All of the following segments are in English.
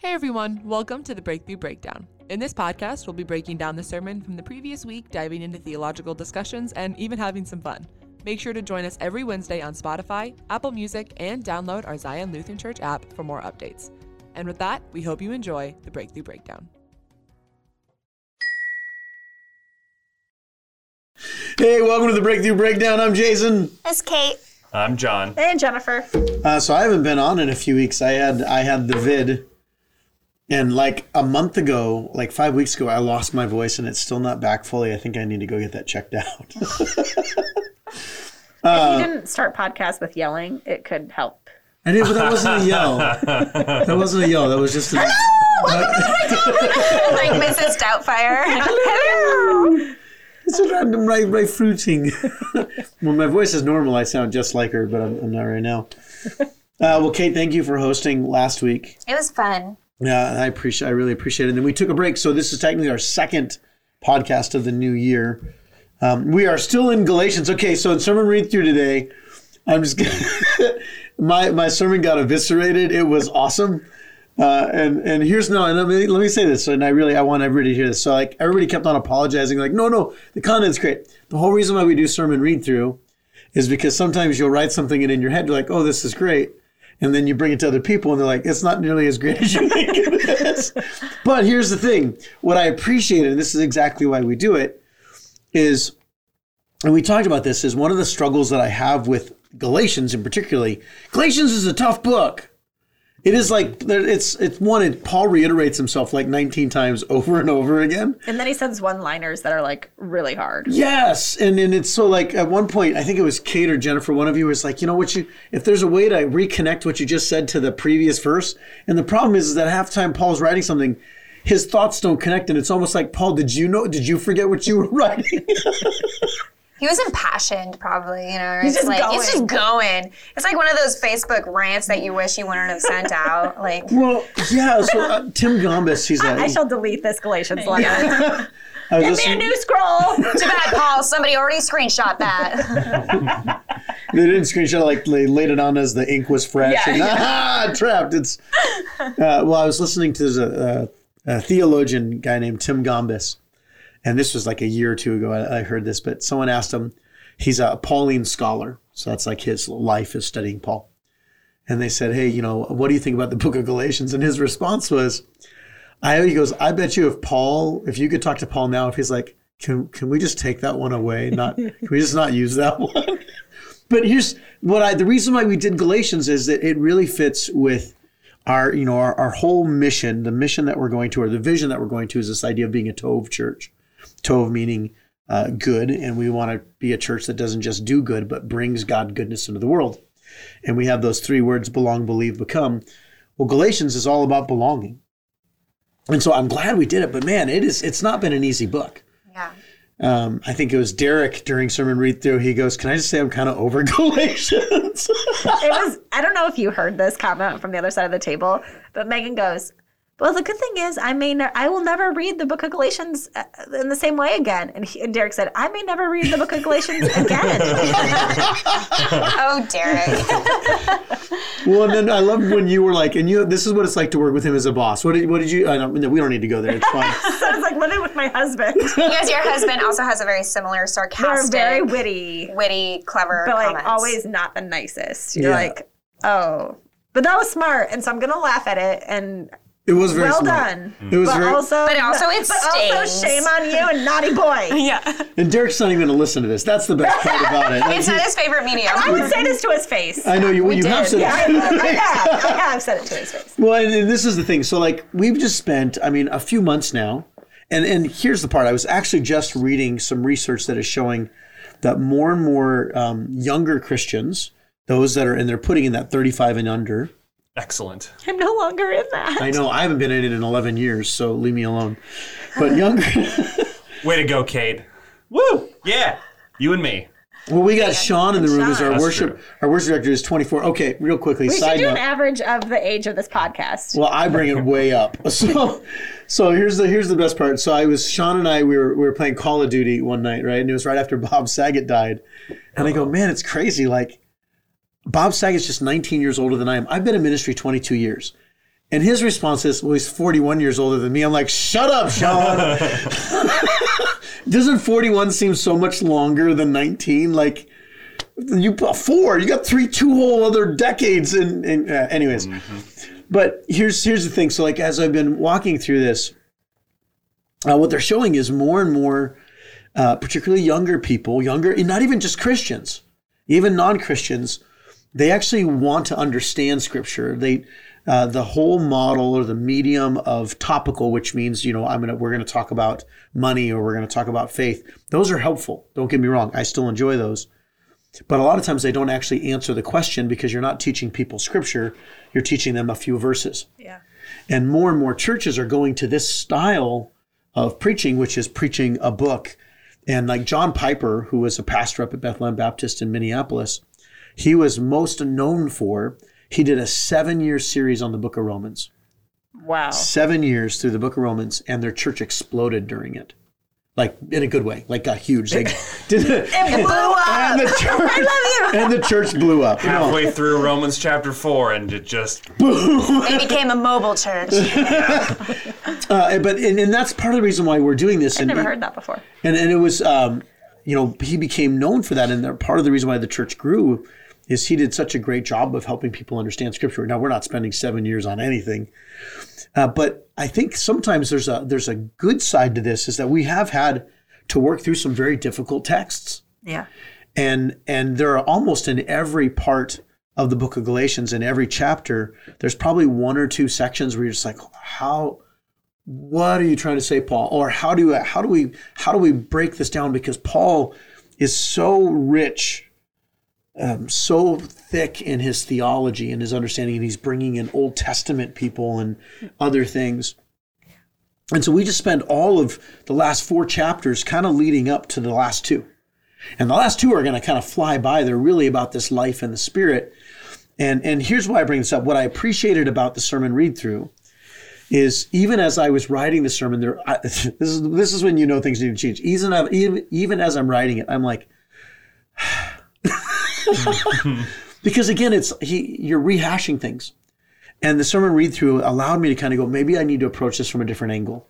Hey everyone, welcome to the Breakthrough Breakdown. In this podcast, we'll be breaking down the sermon from the previous week, diving into theological discussions, and even having some fun. Make sure to join us every Wednesday on Spotify, Apple Music, and download our Zion Lutheran Church app for more updates. And with that, we hope you enjoy the Breakthrough Breakdown. Hey, welcome to the Breakthrough Breakdown. I'm Jason. It's Kate. I'm John. And Jennifer. Uh, so I haven't been on in a few weeks. I had I had the vid, and like a month ago, like five weeks ago, I lost my voice, and it's still not back fully. I think I need to go get that checked out. if you didn't start podcast with yelling, it could help. I did, but that wasn't a yell. That wasn't a yell. That was just a, like Mrs. Doubtfire. Hello. it's a random right right fruiting. when my voice is normal, I sound just like her, but I'm, I'm not right now. Uh, well, Kate, thank you for hosting last week. It was fun. Yeah, I appreciate. I really appreciate it. And then we took a break, so this is technically our second podcast of the new year. Um, we are still in Galatians. Okay, so in sermon read through today, I'm just gonna, my my sermon got eviscerated. It was awesome. Uh, and and here's no, and let me let me say this, and I really I want everybody to hear this. So like everybody kept on apologizing, like no no, the content's great. The whole reason why we do sermon read through is because sometimes you'll write something and in your head you're like, oh, this is great, and then you bring it to other people and they're like, it's not nearly as great as you think it is. but here's the thing: what I appreciate, and this is exactly why we do it, is, and we talked about this, is one of the struggles that I have with Galatians, in particularly. Galatians is a tough book. It is like it's it's one. It, Paul reiterates himself like 19 times over and over again. And then he sends one liners that are like really hard. Yes, and and it's so like at one point I think it was Kate or Jennifer. One of you was like, you know what you if there's a way to reconnect what you just said to the previous verse, and the problem is, is that half time Paul's writing something, his thoughts don't connect, and it's almost like Paul, did you know? Did you forget what you were writing? He was impassioned, probably. You know, He's it's just like going. he's just going. It's like one of those Facebook rants that you wish you wouldn't have sent out. Like, well, yeah. So uh, Tim Gombis, he's like i shall delete this Galatians letter. I Give me a new scroll. too bad, Paul. Somebody already screenshot that. They didn't screenshot like they laid it on as the ink was fresh. Yeah, and, ah, trapped. It's uh, well, I was listening to a, a, a theologian guy named Tim Gombis, and this was like a year or two ago. I, I heard this, but someone asked him. He's a Pauline scholar, so that's like his life is studying Paul. And they said, "Hey, you know, what do you think about the Book of Galatians?" And his response was, "I." He goes, "I bet you if Paul, if you could talk to Paul now, if he's like." Can, can we just take that one away? Not can we just not use that one? But here's what I the reason why we did Galatians is that it really fits with our you know our, our whole mission, the mission that we're going to, or the vision that we're going to, is this idea of being a Tov church. Tov meaning uh, good, and we want to be a church that doesn't just do good, but brings God goodness into the world. And we have those three words: belong, believe, become. Well, Galatians is all about belonging, and so I'm glad we did it. But man, it is it's not been an easy book. yeah. Um, I think it was Derek during sermon read through. He goes, "Can I just say I'm kind of over Galatians?" it was I don't know if you heard this comment from the other side of the table, but Megan goes, "Well, the good thing is I may ne- I will never read the book of Galatians uh, in the same way again." And, he, and Derek said, "I may never read the book of Galatians again." Oh, Derek. well, and then I love when you were like, and you. This is what it's like to work with him as a boss. What did what did you? I don't, no, we don't need to go there. It's fine. I was like living with my husband. because your husband also has a very similar They're sarcastic, very witty, witty, clever but like comments. always not the nicest. You're Yeah. like, oh. But that was smart, and so I'm gonna laugh at it. And It was very well smart. done. It was But very. also, But also it but also shame on you and naughty boy. yeah. and Derek's not even going to listen to this. That's the best part about it. It's not his favorite medium. I would say this to his face. I know you. you have did. said Yeah, I, it. I have. I have said it to his face. Well, and, and this is the thing. So, like, we've just spent, I mean, a few months now, and and here's the part. I was actually just reading some research that is showing that more and more um, younger Christians, those that are, and they're putting in that 35 and under. Excellent. I'm no longer in that. I know I haven't been in it in 11 years, so leave me alone. But younger, Way to go, Kate. Woo! Yeah. You and me. well, we got Sean in the room as our That's worship. true. Our worship director is 24. Okay, real quickly, We should side do note. an average of the age of this podcast. Well, I bring it way up. So, so here's the here's the best part. So I was Sean and I we were we were playing Call of Duty one night, right? And it was right after Bob Saget died, and I go, man, it's crazy. Like Bob Saget's just 19 years older than I am. I've been in ministry 22 years, And his response is, well, he's 41 years older than me. I'm like, shut up, Sean. Doesn't 41 seem so much longer than 19? Like, you four, you got three, two whole other decades. And, and uh, anyways, but here's here's the thing. So, like, as I've been walking through this, uh, what they're showing is more and more, uh, particularly younger people, younger, and not even just Christians, even non-Christians, they actually want to understand Scripture. They uh, the whole model or the medium of topical, which means you know I'm gonna we're gonna talk about money or we're gonna talk about faith. Those are helpful. Don't get me wrong. I still enjoy those. But a lot of times they don't actually answer the question because you're not teaching people scripture, you're teaching them a few verses. Yeah. And more and more churches are going to this style of preaching, which is preaching a book. And like John Piper, who was a pastor up at Bethlehem Baptist in Minneapolis, he was most known for, he did a seven year series on the book of Romans. Wow. Seven years through the book of Romans, and their church exploded during it. Like in a good way, like got huge. They did it. It blew up. And the church, I love you. and the church blew up. You know, Halfway through Romans chapter 4, and it just. boom. It became a mobile church. uh, but and, and that's part of the reason why we're doing this. I've and never heard that before. and and it was um, you know he became known for that and they're- part of the reason why the church grew is he did such a great job of helping people understand scripture. Now we're not spending seven years on anything. Uh, but i think sometimes there's a there's a good side to this is that we have had to work through some very difficult texts. Yeah. and and there are almost in every part of the book of galatians in every chapter there's probably one or two sections where you're just like how what are you trying to say paul? Or how do how do we how do we break this down? Because paul is so rich um, so thick in his theology and his understanding and he's bringing in old testament people and other things and so we just spend all of the last four chapters kind of leading up to the last two and the last two are going to kind of fly by they're really about this life and the spirit and and here's why i bring this up what i appreciated about the sermon read through is even as I was writing the sermon, there I, this is this is when you know things need to change. Even even even as I'm writing it, I'm like, because again, it's he you're rehashing things, and the sermon read through allowed me to kind of go, maybe I need to approach this from a different angle,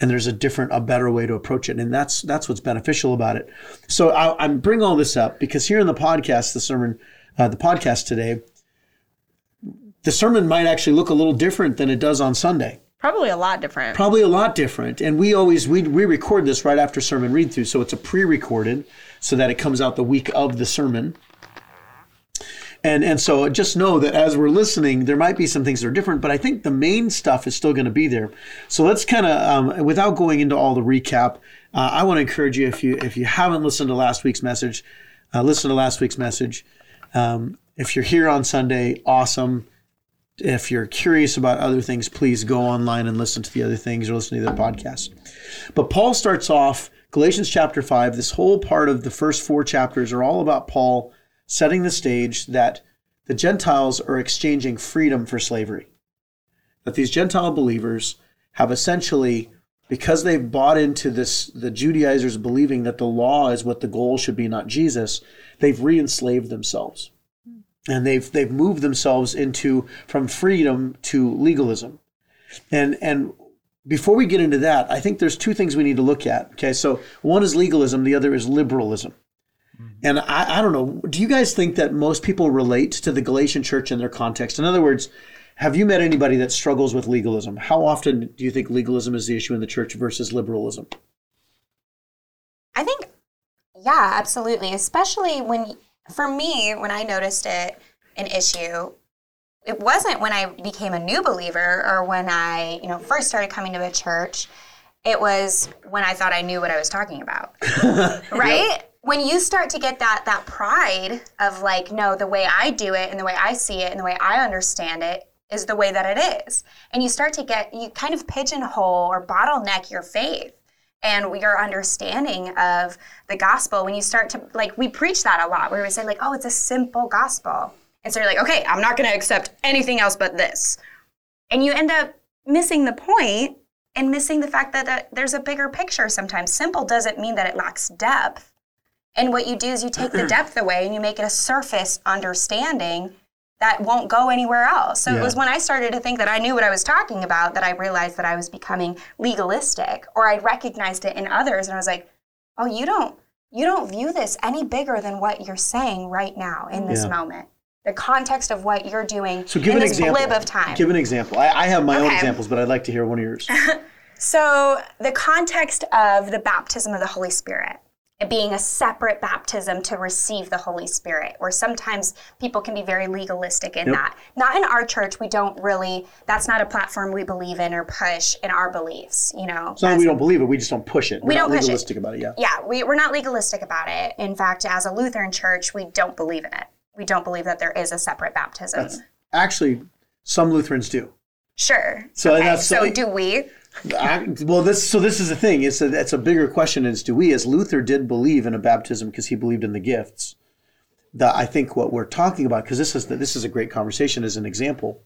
and there's a different, a better way to approach it, and that's that's what's beneficial about it. So I, I'm bringing all this up because here in the podcast, the sermon, uh, the podcast today, the sermon might actually look a little different than it does on Sunday. Probably a lot different. probably a lot different. And we always we, we record this right after sermon read through so it's a pre-recorded so that it comes out the week of the sermon and and so just know that as we're listening there might be some things that are different but i think the main stuff is still going to be there so let's kind of um, without going into all the recap uh, i want to encourage you if you if you haven't listened to last week's message uh, listen to last week's message um, if you're here on sunday awesome if you're curious about other things, please go online and listen to the other things or listen to the other podcasts. But Paul starts off Galatians chapter 5. This whole part of the first four chapters are all about Paul setting the stage that the Gentiles are exchanging freedom for slavery. That these Gentile believers have essentially, because they've bought into this, the Judaizers believing that the law is what the goal should be, not Jesus, they've re enslaved themselves. And they've they've moved themselves into from freedom to legalism. And and before we get into that i think there's two things we need to look at okay? So one is legalism the other is liberalism Mm-hmm. and I, I don't know do you guys think that most people relate to the galatian church in their context in other words have you met anybody that struggles with legalism how often do you think legalism is the issue in the church versus liberalism I think, yeah, absolutely. Especially when, for me, when I noticed it an issue, it wasn't when I became a new believer or when I, you know, first started coming to a church. It was when I thought I knew what I was talking about. right? When you start to get that that pride of like, no, the way I do it and the way I see it and the way I understand it is the way that it is. And you start to get you kind of pigeonhole or bottleneck your faith and your understanding of the gospel when you start to like we preach that a lot where we say like oh it's a simple gospel. And so you're like okay i'm not going to accept anything else but this. And you end up missing the point and missing the fact that there's a bigger picture sometimes. Simple doesn't mean that it lacks depth and what you do is you take the depth away and you make it a surface understanding that won't go anywhere else. So Yeah. it was when I started to think that I knew what I was talking about that I realized that I was becoming legalistic or I recognized it in others and I was like, "Oh, you don't you don't view this any bigger than what you're saying right now in this Yeah. moment. The context of what you're doing So give in an this example. blip of time. Give an example. I, I have my own examples, but I'd like to hear one of yours. So, the context of the baptism of the Holy Spirit, it being a separate baptism to receive the Holy Spirit, where sometimes people can be very legalistic in Yep. that. Not in our church, we don't really, that's not a platform we believe in or push in our beliefs, you know. That we don't believe it, we just don't push it. We're We don't push it. legalistic about it, yeah. Yeah, we, we're not legalistic about it. In fact, as a Lutheran church, we don't believe in it. We don't believe that there is a separate baptism. Actually, some Lutherans do. sure. So okay, that's- so do we? I, well, this so this is the thing. It's a it's a bigger question. Is do we, as Luther, did believe in a baptism because he believed in the gifts? That I think what we're talking about because this is this is a great conversation as an example.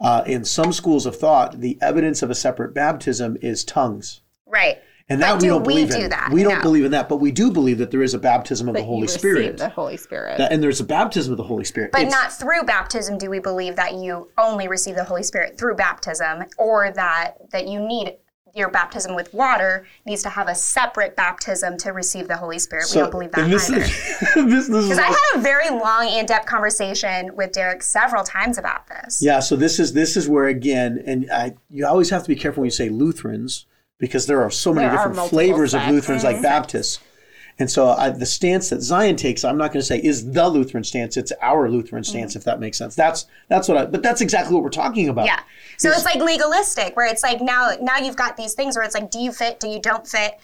Uh, in some schools of thought, the evidence of a separate baptism is tongues, Right. And But that we do don't we believe do in. that? We don't No. believe in that, but we do believe that there is a baptism of That the Holy Spirit, The Holy Spirit. That- and there's a baptism of the Holy Spirit. But It's- not through baptism do we believe that you only receive the Holy Spirit through baptism, or that that you need your baptism with water needs to have a separate baptism to receive the Holy Spirit. we don't believe that this either. Is, this, this is Because I had a very long, in-depth conversation with Derek several times about this. Yeah, so this is this is where again, and I, you always have to be careful when you say Lutherans because there are so many There different flavors of. Lutherans, like Baptists. And so I, the stance that Zion takes, I'm not going to say is the Lutheran stance. It's our Lutheran stance, mm-hmm. if that makes sense. That's that's what I. But that's exactly what we're talking about. Yeah. So it's like legalistic, where it's like now now you've got these things where it's like, do you fit? Do you don't fit?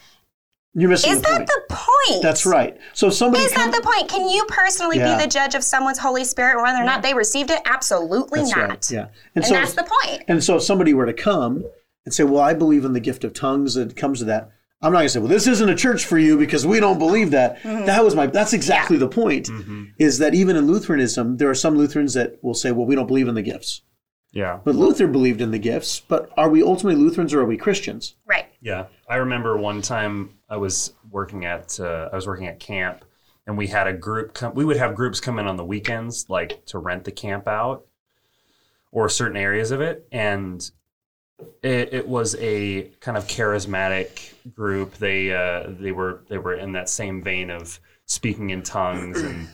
You're missing Is the that point. the point? that's right. So if somebody Is come- that the point? Can you personally Yeah. be the judge of someone's Holy Spirit, whether or not they received it? Absolutely That's not. right. Yeah. And, so that's the point. And so if somebody were to come and say, Well, I believe in the gift of tongues, it comes to that. I'm not gonna say, Well, this isn't a church for you because we don't believe that. Mm-hmm. That was my that's exactly the point. Is that even in Lutheranism, there are some Lutherans that will say, Well, we don't believe in the gifts. Yeah. But Luther believed in the gifts, but are we ultimately Lutherans or are we Christians? Right. Yeah, I remember one time I was working at uh, I was working at camp, and we had a group. Come, we would have groups come in on the weekends, like to rent the camp out, or certain areas of it, and it, it was a kind of charismatic group. They uh, they were they were in that same vein of speaking in tongues and.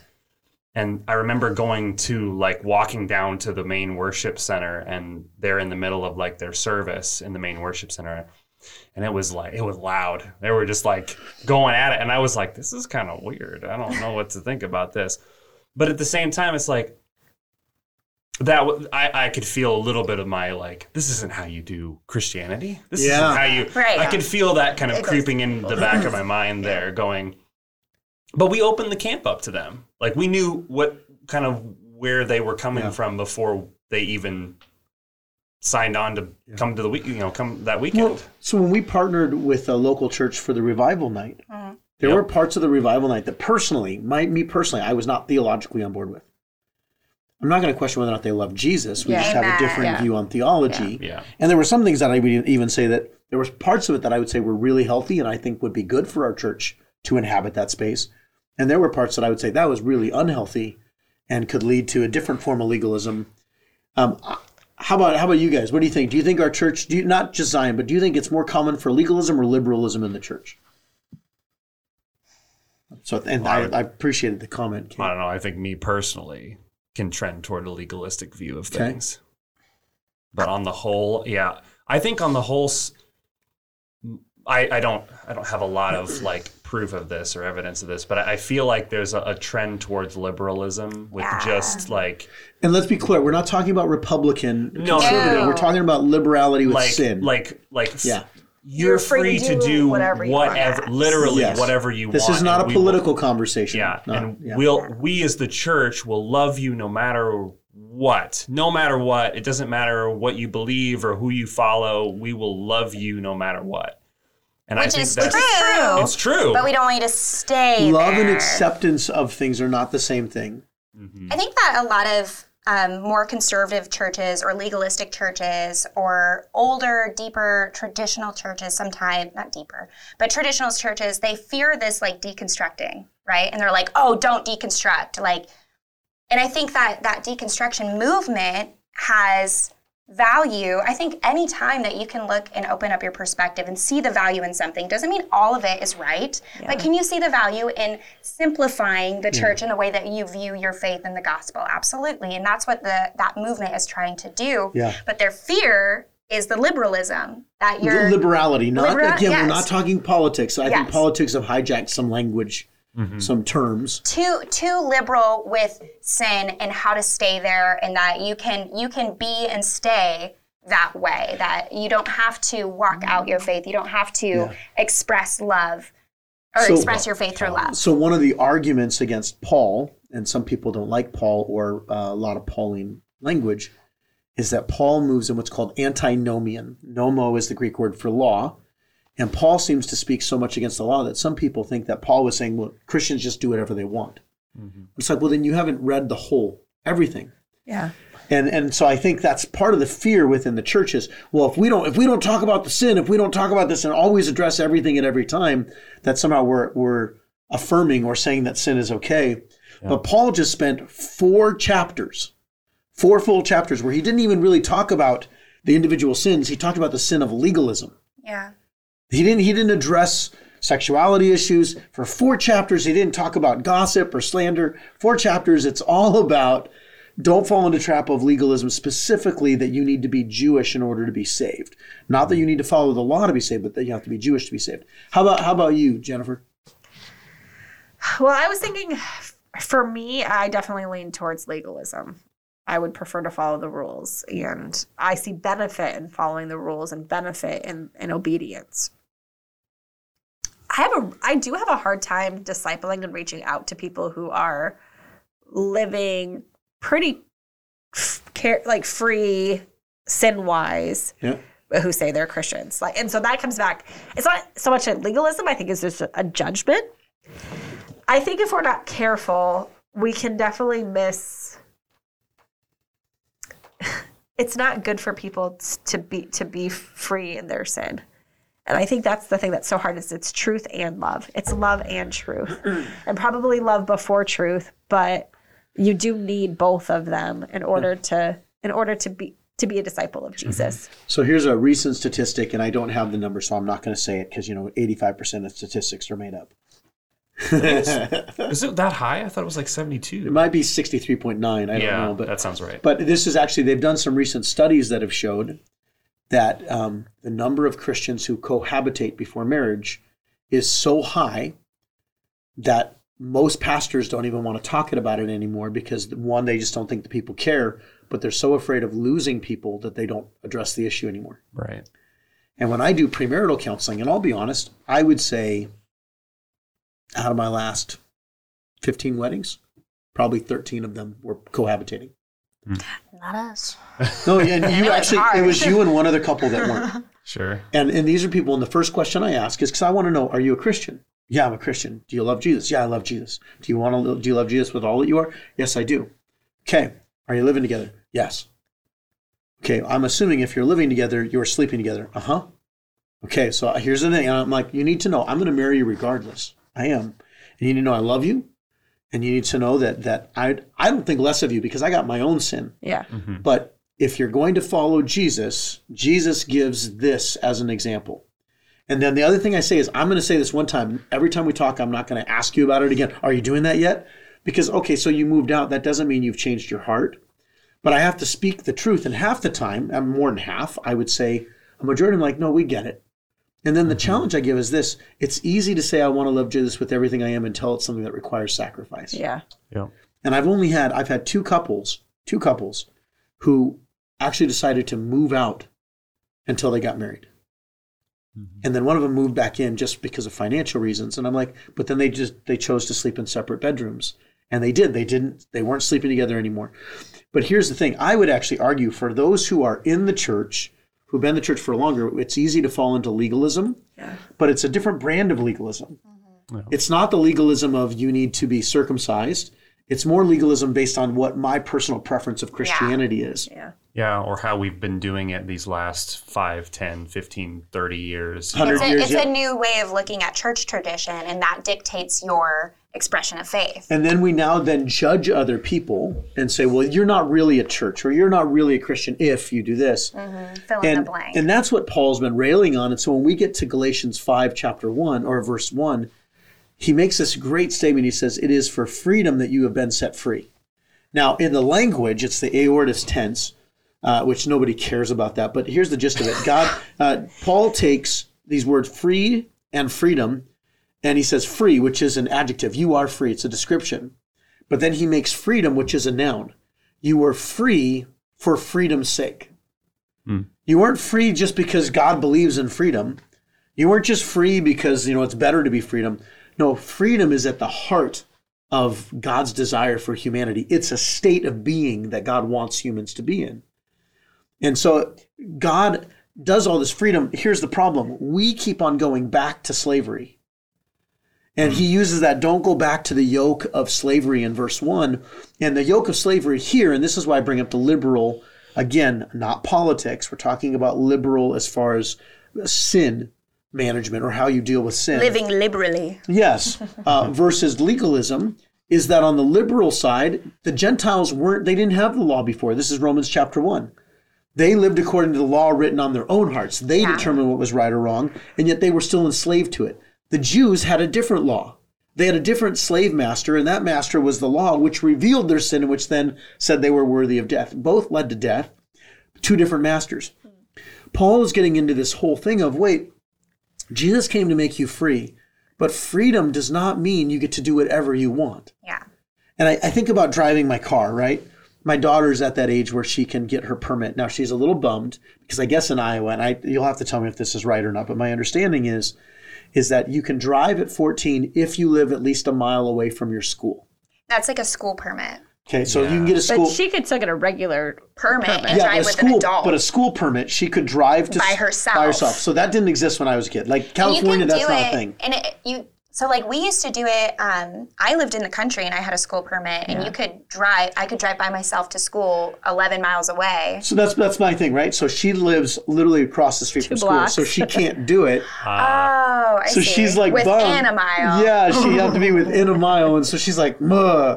And I remember going to like walking down to the main worship center, and they're in the middle of like their service in the main worship center and it was like it was loud. They were just like going at it, and I was like, "This is kind of weird. I don't know what to think about this." But at the same time, it's like that. w- I I could feel a little bit of my like, "This isn't how you do Christianity. This Yeah. isn't how you." Right. I could feel that kind of It goes- creeping in the back of my mind there, going. But we opened the camp up to them. Like we knew what kind of where they were coming Yeah. from before they even signed on to come to the week. You know, come that weekend. Well, so when we partnered with a local church for the revival night, mm-hmm. there Yep. were parts of the revival night that personally, my, me personally, I was not theologically on board with. I'm not going to question whether or not they love Jesus. We Yeah. just have a different Yeah. view on theology. Yeah. And there were some things that I would even say that there was parts of it that I would say were really healthy and I think would be good for our church to inhabit that space. And there were parts that I would say that was really unhealthy and could lead to a different form of legalism. Um, how about how about you guys? What do you think? Do you think our church, do you, not just Zion, but do you think it's more common for legalism or liberalism in the church? So, and I, I appreciated the comment. Kate. I don't know. I think me personally can trend toward a legalistic view of Okay. things. But on the whole, yeah, I think on the whole, s- I, I don't I don't have a lot of like proof of this or evidence of this, but I I feel like there's a, a trend towards liberalism with Yeah. just like And let's be clear, we're not talking about Republican No, conservative. no. We're talking about liberality with like sin. like like Yeah. You're, You're free free to to do do whatever whatever, you want. literally Yes. whatever you this want. is not and a we will- political conversation. Yeah, Not- and yeah. we'll we as the church will love you no matter what. No matter what. It doesn't matter what you believe or who you follow. We will love you no matter what. And I Which think is that's true. it's true. But we don't want you to stay love and acceptance of things are not the same thing. Mm-hmm. I think that a lot of um, more conservative churches or legalistic churches or older, deeper traditional churches, sometimes not deeper, but traditional churches, they fear this like deconstructing, right? And they're like, oh, don't deconstruct. Like, and I think that that deconstruction movement has value. I think any time that you can look and open up your perspective and see the value in something doesn't mean all of it is right. But can you see the value in simplifying the church in the way that you view your faith in the gospel? Absolutely. And that's what the that movement is trying to do. Yeah. But their fear is the liberalism that The you're liberality, not Libera- again. We're not talking politics. I think politics have hijacked some language, some terms. too too liberal with sin and how to stay there and that you can you can be and stay that way that you don't have to walk out your faith you don't have to express love or So- express your faith through love So one of the arguments against Paul, and some people don't like Paul or uh, a lot of Pauline language, is that Paul moves in what's called antinomian. Nomo is the Greek word for law. And Paul seems to speak so much against the law that some people think that Paul was saying, well, Christians just do whatever they want. Mm-hmm. It's like, well, then you haven't read the whole, everything. Yeah. And and so I think that's part of the fear within the churches. Well, if we don't if we don't talk about the sin, if we don't talk about this and always address everything at every time, that somehow we're we're affirming or saying that sin is okay. But Paul just spent four chapters, four full chapters where he didn't even really talk about the individual sins. He talked about the sin of legalism. yeah He didn't he didn't address sexuality issues for four chapters. He didn't talk about gossip or slander. Four chapters. It's all about don't fall into trap of legalism specifically that you need to be Jewish in order to be saved. Not that you need to follow the law to be saved, but that you have to be Jewish to be saved. How about how about you, Jennifer? Well, I was thinking for me, I definitely lean towards legalism. I would prefer to follow the rules, and I see benefit in following the rules and benefit in, in obedience. I have a I do have a hard time discipling and reaching out to people who are living pretty care, like free sin wise Yeah. who say they're Christians. Like, and so that comes back. It's not so much a legalism. I think it's just a, a judgment. I think if we're not careful, we can definitely miss. It's not good for people to be to be free in their sin, and I think that's the thing that's so hard. Is it's truth and love. It's love and truth, and probably love before truth. But you do need both of them in order mm. to in order to be to be a disciple of mm-hmm. Jesus. So here's a recent statistic, and I don't have the number, so I'm not going to say it because you know 85% of statistics are made up. Is it that high? I thought it was like 72. It might be 63.9. I don't Yeah, know, but that sounds right. But this is actually, they've done some recent studies that have showed that um, the number of Christians who cohabitate before marriage is so high that most pastors don't even want to talk about it anymore because one, they just don't think the people care, but they're so afraid of losing people that they don't address the issue anymore. right. And when I do premarital counseling, and I'll be honest, I would say out of my last 15 weddings, probably 13 of them were cohabitating. not us No, and you was actually, it was you and one other couple that weren't. Sure. And and these are people. And the first question I ask is because I want to know: Are you a Christian? Yeah, I'm a Christian. Do you love Jesus? Yeah, I love Jesus. Do you want to? Do you love Jesus with all that you are? Yes, I do. Okay. Are you living together? Yes. Okay. I'm assuming if you're living together, you're sleeping together. Uh huh. Okay. So here's the thing. And I'm like, you need to know. I'm going to marry you regardless. I am. And you need to know I love you, and you need to know that that I I don't think less of you because I got my own sin. Yeah. Mm-hmm. But if you're going to follow Jesus, Jesus gives this as an example. And then the other thing I say is, I'm going to say this one time. Every time we talk, I'm not going to ask you about it again. Are you doing that yet? Because, okay, so you moved out. That doesn't mean you've changed your heart. But I have to speak the truth. And half the time, and more than half, I would say, a majority, I'm like, no, we get it. And then the mm-hmm. challenge I give is this it's easy to say, I want to love Jesus with everything I am until it's something that requires sacrifice. Yeah. Yeah. And I've only had I've had two couples, two couples who actually decided to move out until they got married. Mm-hmm. And then one of them moved back in just because of financial reasons. And I'm like, but then they just they chose to sleep in separate bedrooms. And they did. They didn't they weren't sleeping together anymore. But here's the thing. I would actually argue for those who are in the church, who've been in the church for longer, it's easy to fall into legalism. Yeah. But it's a different brand of legalism. Mm-hmm. It's not the legalism of you need to be circumcised It's more legalism based on what my personal preference of Christianity is. Yeah. Yeah, or how we've been doing it these last 5, 10, 15, 30 years. It's, a, years. it's yeah. a new way of looking at church tradition, and that dictates your expression of faith. And then we now then judge other people and say, well, you're not really a church or you're not really a Christian if you do this. Mm-hmm. Fill in the blank. and that's what Paul's been railing on. And so when we get to Galatians 5, chapter 1 or verse 1, he makes this great statement. He says, It is for freedom that you have been set free. Now, in the language, it's the aorist tense, uh, which nobody cares about that. But here's the gist of it God, uh, Paul takes these words free and freedom, and he says free, which is an adjective. You are free, it's a description. But then he makes freedom, which is a noun. You were free for freedom's sake. You weren't free just because God believes in freedom. You weren't just free because, you know, it's better to be freedom. No, freedom is at the heart of God's desire for humanity. It's a state of being that God wants humans to be in. And so God does all this freedom. Here's the problem we keep on going back to slavery. And he uses that don't go back to the yoke of slavery in verse 1. And the yoke of slavery here, and this is why I bring up the liberal, again, not politics. We're talking about liberal as far as sin management or how you deal with sin. Living liberally. Yes, uh, versus legalism is that on the liberal side, the Gentiles weren't, they didn't have the law before. This is Romans chapter 1. They lived according to the law written on their own hearts. They Yeah. determined what was right or wrong, and yet they were still enslaved to it. The Jews had a different law. They had a different slave master, and that master was the law, which revealed their sin, and which then said they were worthy of death. Both led to death, two different masters. Paul is getting into this whole thing of wait, Jesus came to make you free, but freedom does not mean you get to do whatever you want. Yeah. And I, I think about driving my car, right? My daughter's at that age where she can get her permit. Now she's a little bummed because I guess in Iowa, and I, you'll have to tell me if this is right or not, but my understanding is is that you can drive at 14 if you live at least a mile away from your school. That's like a school permit. Okay, so you can get a school But she could still get a regular Permit and yeah, drive a with school, an adult. but a school permit, she could drive to By herself. By herself. So that didn't exist when I was a kid. Like California, you can that's do not it, a thing. And it, you so like we used to do it. Um, I lived in the country and I had a school permit, and you could drive. I could drive by myself to school 11 miles away. So that's that's my thing, right? So she lives literally across the street from school, so she can't do it. oh, I So see. she's like within bummed. a mile. Yeah, she had to be within a mile, and so she's like, "Muh."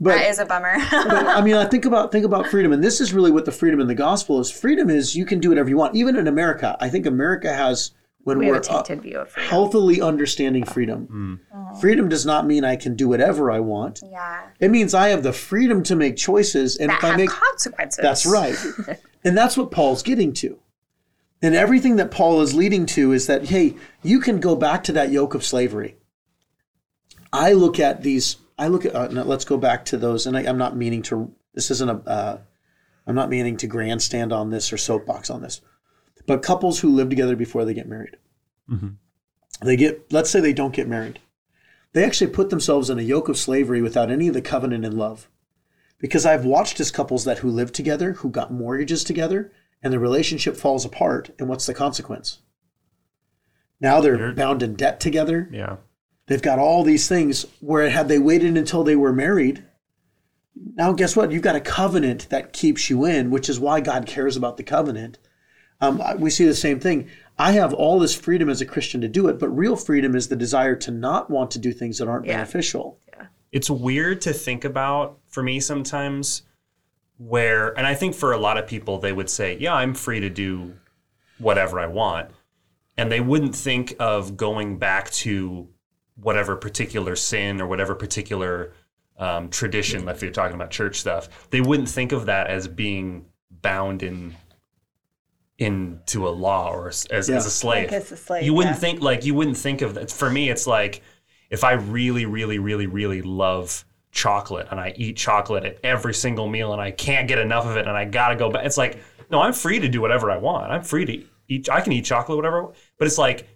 But that is a bummer. but, I mean, I think about think about freedom, and this is really what the freedom in the gospel is. Freedom is you can do whatever you want. Even in America, I think America has when we are a uh, tainted view of freedom. healthily understanding freedom. Mm. Freedom does not mean I can do whatever I want. yeah, It means I have the freedom to make choices, and that if I have make consequences. that's right. and that's what Paul's getting to. And everything that Paul is leading to is that, hey, you can go back to that yoke of slavery. I look at these, I look at, uh, no, let's go back to those. And I, I'm not meaning to, this isn't a, uh, I'm not meaning to grandstand on this or soapbox on this. But couples who live together before they get married, they get, let's say they don't get married. They actually put themselves in a yoke of slavery without any of the covenant and love because I've watched as couples that who live together, who got mortgages together, and the relationship falls apart. And what's the consequence? Now they're bound in debt together. Yeah. They've got all these things where had they waited until they were married, now guess what? You've got a covenant that keeps you in, which is why God cares about the covenant. Um, we see the same thing. I have all this freedom as a Christian to do it, but real freedom is the desire to not want to do things that aren't Yeah. beneficial. it's weird to think about for me sometimes where and i think for a lot of people they would say yeah i'm free to do whatever i want and they wouldn't think of going back to whatever particular sin or whatever particular um, tradition if you're talking about church stuff they wouldn't think of that as being bound in into a law or as, as, Yeah. as a slave Like as a slave, you wouldn't yeah. think like you wouldn't think of that for me it's like if i really really really really love chocolate and i eat chocolate at every single meal and i can't get enough of it and i gotta go back it's like no i'm free to do whatever i want i'm free to eat i can eat chocolate whatever but it's like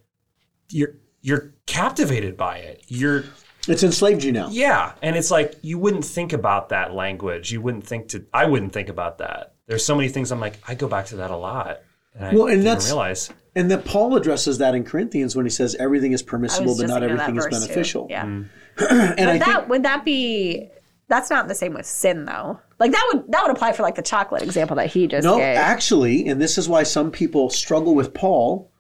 you're you're captivated by it you're It's enslaved you now. yeah and it's like you wouldn't think about that language you wouldn't think to i wouldn't think about that there's so many things i'm like i go back to that a lot and i Well, and didn't that's- realize And that Paul addresses that in Corinthians when he says everything is permissible, but not thinking of that everything is verse, too. beneficial. Yeah. Mm-hmm. And I that think would that be That's not the same with sin, though. Like that would that would apply for like the chocolate example that he just gave. No, gave. actually, and this is why some people struggle with Paul,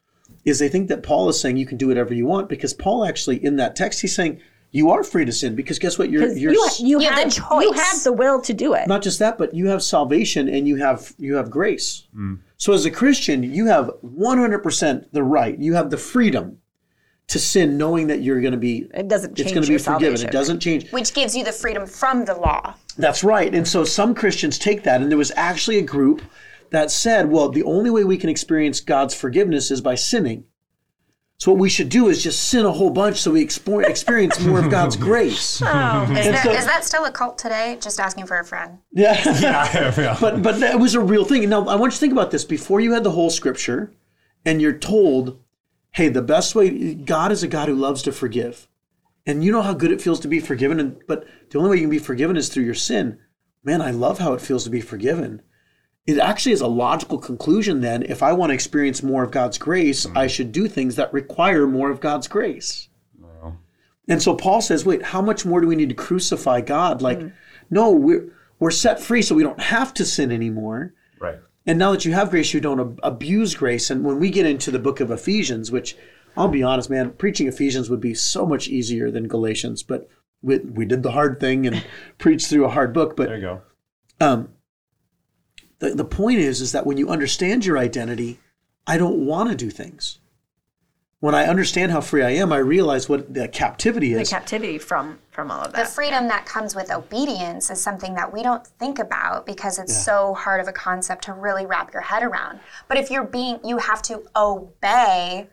is they think that Paul is saying you can do whatever you want because Paul actually in that text he's saying you are free to sin because guess what you're 'Cause you're you, s- you, You have have the choice. you have the will to do it. not just that but you have salvation and you have you have grace. Mm. So as a Christian, you have 100% the right. You have the freedom to sin knowing that you're going to be it doesn't it's going to be forgiven. salvation. It doesn't change. Which gives you the freedom from the law. That's right. And so some Christians take that, and there was actually a group that said, well, the only way we can experience God's forgiveness is by sinning. So what we should do is just sin a whole bunch so we expo- experience more of God's grace. Oh, is, there, so- is that still a cult today? Just asking for a friend. Yeah. Yeah. but but that was a real thing. Now I want you to think about this. Before you had the whole scripture, and you're told, hey, the best way God is a God who loves to forgive. And you know how good it feels to be forgiven, and but the only way you can be forgiven is through your sin. Man, I love how it feels to be forgiven. It actually is a logical conclusion then. If I want to experience more of God's grace, I should do things that require more of God's grace. And so Paul says, wait, how much more do we need to crucify God? Like, no, we're we're set free so we don't have to sin anymore. right. And now that you have grace, you don't ab- abuse grace. And when we get into the book of Ephesians, which I'll be honest, man, preaching Ephesians would be so much easier than Galatians, but we, we did the hard thing and preached through a hard book. But There you go. um, the, the point is, is that when you understand your identity, I don't want to do things. When I understand how free I am, I realize what the captivity is. the captivity from from all of that. The that. freedom that comes with obedience is something that we don't think about because it's so hard of a concept to really wrap your head around. But if you're being, you have to obey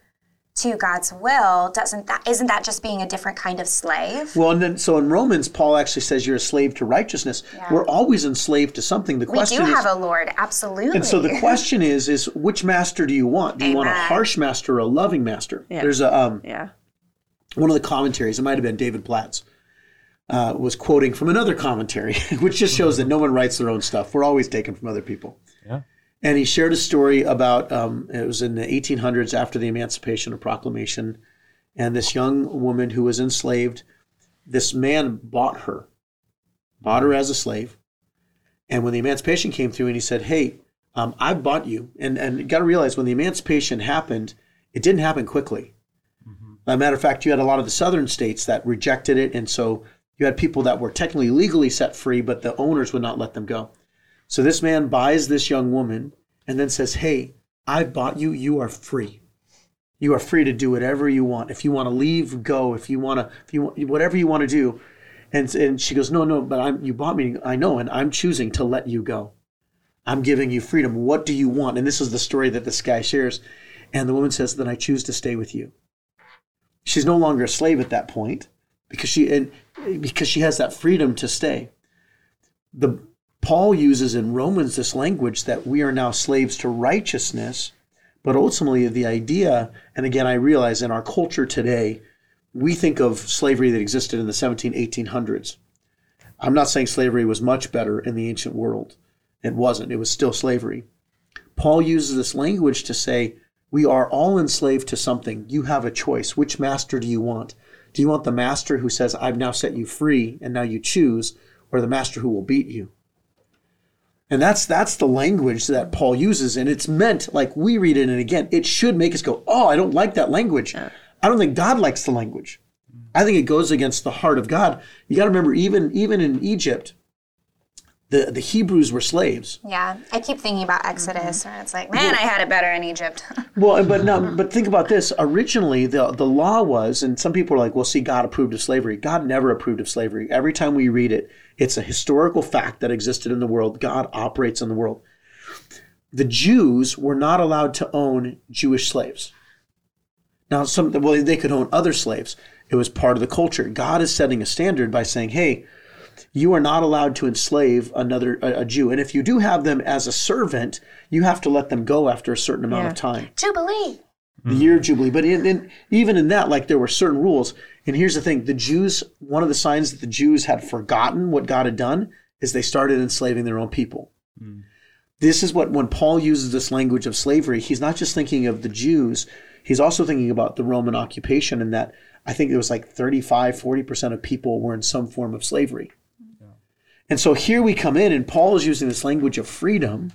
to God's will. Doesn't that isn't that just being a different kind of slave? well, and then so in Romans, Paul actually says you're a slave to righteousness. We're always enslaved to something. The question We question do is, have a Lord, absolutely. And so the question is, is which master do you want? Do you want a harsh master or a loving master? Yeah. There's a um, yeah. one of the commentaries. It might have been David Platt's. Uh, was quoting from another commentary, which just shows that no one writes their own stuff. We're always taken from other people. Yeah. And he shared a story about um, it was in the 1800s after the Emancipation of Proclamation, and this young woman who was enslaved, this man bought her, bought her as a slave, and when the Emancipation came through, and he said, "Hey, um, I bought you," and and you got to realize when the Emancipation happened, it didn't happen quickly. As a matter of fact, you had a lot of the southern states that rejected it, and so you had people that were technically legally set free, but the owners would not let them go. So this man buys this young woman and then says, Hey, I bought you. You are free. You are free to do whatever you want. If you want to leave, go. If you want to, if you want, whatever you want to do. And, and she goes, No, no, but I'm, you bought me. I know, and I'm choosing to let you go. I'm giving you freedom. What do you want? And this is the story that this guy shares. And the woman says, Then I choose to stay with you. She's no longer a slave at that point because she and because she has that freedom to stay. The Paul uses in Romans this language that we are now slaves to righteousness, but ultimately the idea, and again I realize in our culture today, we think of slavery that existed in the 17, 1800s. I'm not saying slavery was much better in the ancient world. It wasn't. It was still slavery. Paul uses this language to say, we are all enslaved to something. You have a choice. Which master do you want? Do you want the master who says, I've now set you free and now you choose, or the master who will beat you? And that's that's the language that Paul uses, and it's meant like we read it, and again, it should make us go, "Oh, I don't like that language." I don't think God likes the language. I think it goes against the heart of God. You got to remember, even even in Egypt, the the Hebrews were slaves. yeah, I keep thinking about Exodus, mm-hmm. and it's like, man, I had it better in Egypt. Well, but no, mm-hmm. but think about this. Originally, the the law was, and some people are like, "Well, see, God approved of slavery." God never approved of slavery. Every time we read it, it's a historical fact that existed in the world. God operates in the world. The Jews were not allowed to own Jewish slaves. Now, some well, they could own other slaves. It was part of the culture. God is setting a standard by saying, "Hey, you are not allowed to enslave another a, a Jew, and if you do have them as a servant, you have to let them go after a certain amount Yeah. of time." Jubilee. the hmm. year of jubilee. But in, in, even in that like there were certain rules. And here's the thing. The jews one of the signs that the jews had forgotten what god had done is they started enslaving their own people. Hmm. This is what when paul uses this language of slavery he's not just thinking of the jews he's also thinking about the roman occupation and that i think it was like 35 40% of people were in some form of slavery And so here we come in, and Paul is using this language of freedom.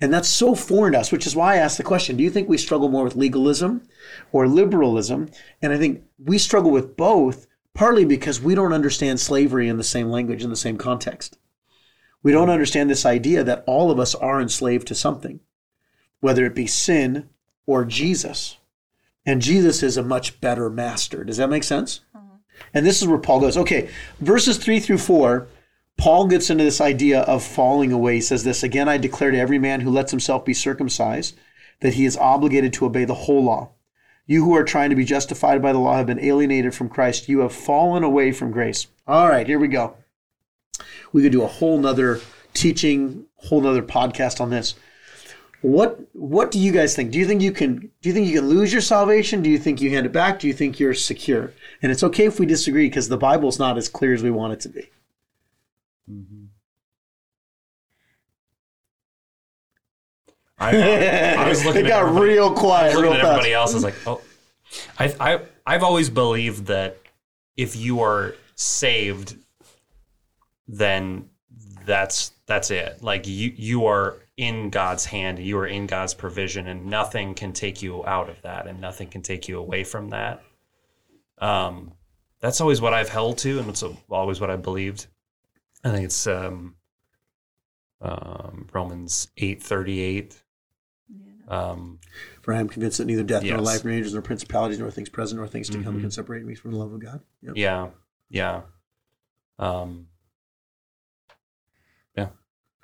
And that's so foreign to us, which is why I asked the question Do you think we struggle more with legalism or liberalism? And I think we struggle with both, partly because we don't understand slavery in the same language, in the same context. We don't understand this idea that all of us are enslaved to something, whether it be sin or Jesus. And Jesus is a much better master. Does that make sense? Mm-hmm. And this is where Paul goes. Okay, verses three through four, Paul gets into this idea of falling away. He says this again I declare to every man who lets himself be circumcised that he is obligated to obey the whole law. You who are trying to be justified by the law have been alienated from Christ. You have fallen away from grace. All right, here we go. We could do a whole nother teaching, whole nother podcast on this. What what do you guys think? Do you think you can do you think you can lose your salvation? Do you think you hand it back? Do you think you're secure? And it's okay if we disagree because the Bible's not as clear as we want it to be. I, I was looking it got real quiet, looking real at fast. everybody else. I was like, oh, I, I, I've always believed that if you are saved, then that's that's it. Like you, you are in God's hand. You are in God's provision, and nothing can take you out of that, and nothing can take you away from that. Um, that's always what I've held to, and it's always what I believed. I think it's um, um, Romans eight thirty eight. Um, For I am convinced that neither death nor life nor angels nor principalities nor things present nor things to come Mhm. can separate me from the love of God. Yep. Yeah, yeah. Um,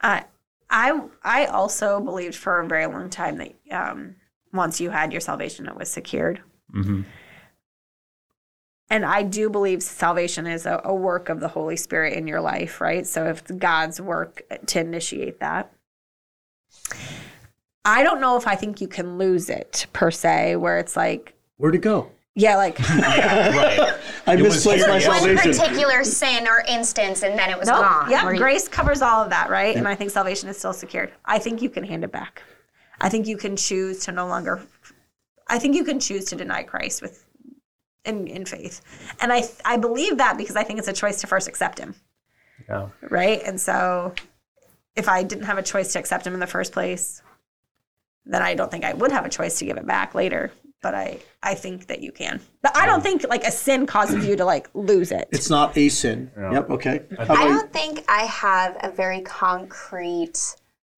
I I I also believed for a very long time that um, once you had your salvation, it was secured. mhm. And I do believe salvation is a, a work of the Holy Spirit in your life, right? So if it's God's work to initiate that. I don't know if I think you can lose it per se, where it's like, Where'd it go? yeah, like right. I It misplaced my yesterday. One particular sin or instance, and then it was no, gone. yeah, Where you- grace covers all of that, right? And I think salvation is still secured. I think you can hand it back. I think you can choose to no longer. I think you can choose to deny Christ with, in in faith, and I I believe that because I think it's a choice to first accept Him. Yeah. right? And so if I didn't have a choice to accept him in the first place, then I don't think I would have a choice to give it back later. But I, I think that you can. But I don't think like a sin causes you to like lose it. It's not a sin. Yeah. Yep. Okay. I don't think I have a very concrete,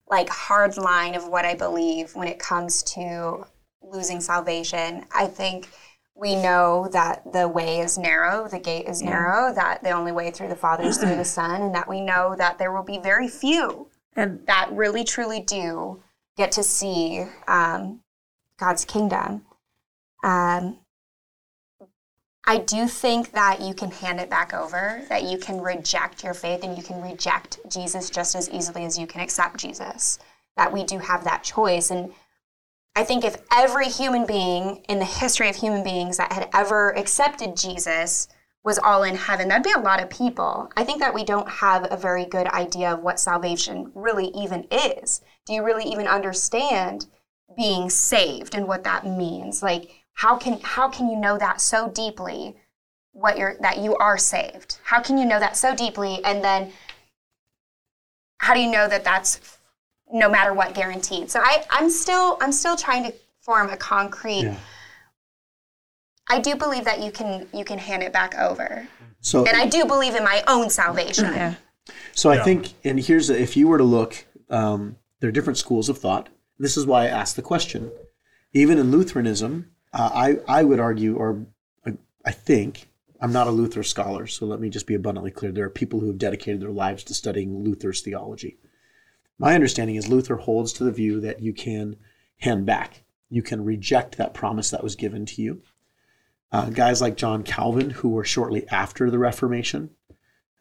like hard line of what I believe when it comes to losing salvation. I think we know that the way is narrow, the gate is narrow, that the only way through the Father is through the Son, and that we know that there will be very few And that really truly do get to see um, God's kingdom. Um, I do think that you can hand it back over, that you can reject your faith and you can reject Jesus just as easily as you can accept Jesus. That we do have that choice. And I think if every human being in the history of human beings that had ever accepted Jesus was all in heaven, that'd be a lot of people. I think that we don't have a very good idea of what salvation really even is. Do you really even understand being saved and what that means? Like how can how can you know that so deeply what you're that you are saved? How can you know that so deeply and then how do you know that that's no matter what guaranteed? So I I'm still I'm still trying to form a concrete Yeah. I do believe that you can you can hand it back over. So And I do believe in my own salvation. yeah, So I Yeah. think, and here's the, if you were to look, um, there are different schools of thought. This is why I asked the question. Even in Lutheranism, uh, I I would argue, or uh, I think, I'm not a Luther scholar, so let me just be abundantly clear. There are people who have dedicated their lives to studying Luther's theology. My understanding is Luther holds to the view that you can hand back, you can reject that promise that was given to you. Uh, guys like John Calvin, who were shortly after the Reformation,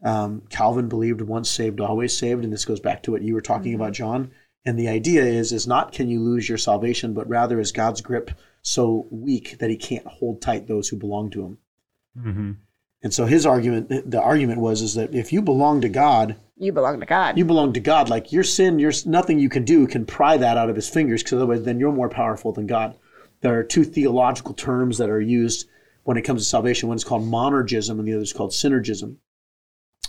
um, Calvin believed once saved, always saved, and this goes back to what you were talking about, John. And the idea is, is not can you lose your salvation, but rather is God's grip so weak that He can't hold tight those who belong to Him. Mm-hmm. And so his argument, the argument was, is that if you belong to God, you belong to God. you belong to God. Like your sin, your nothing you can do can pry that out of His fingers, because otherwise, then you're more powerful than God. There are two theological terms that are used when it comes to salvation. One is called monergism, and the other is called synergism.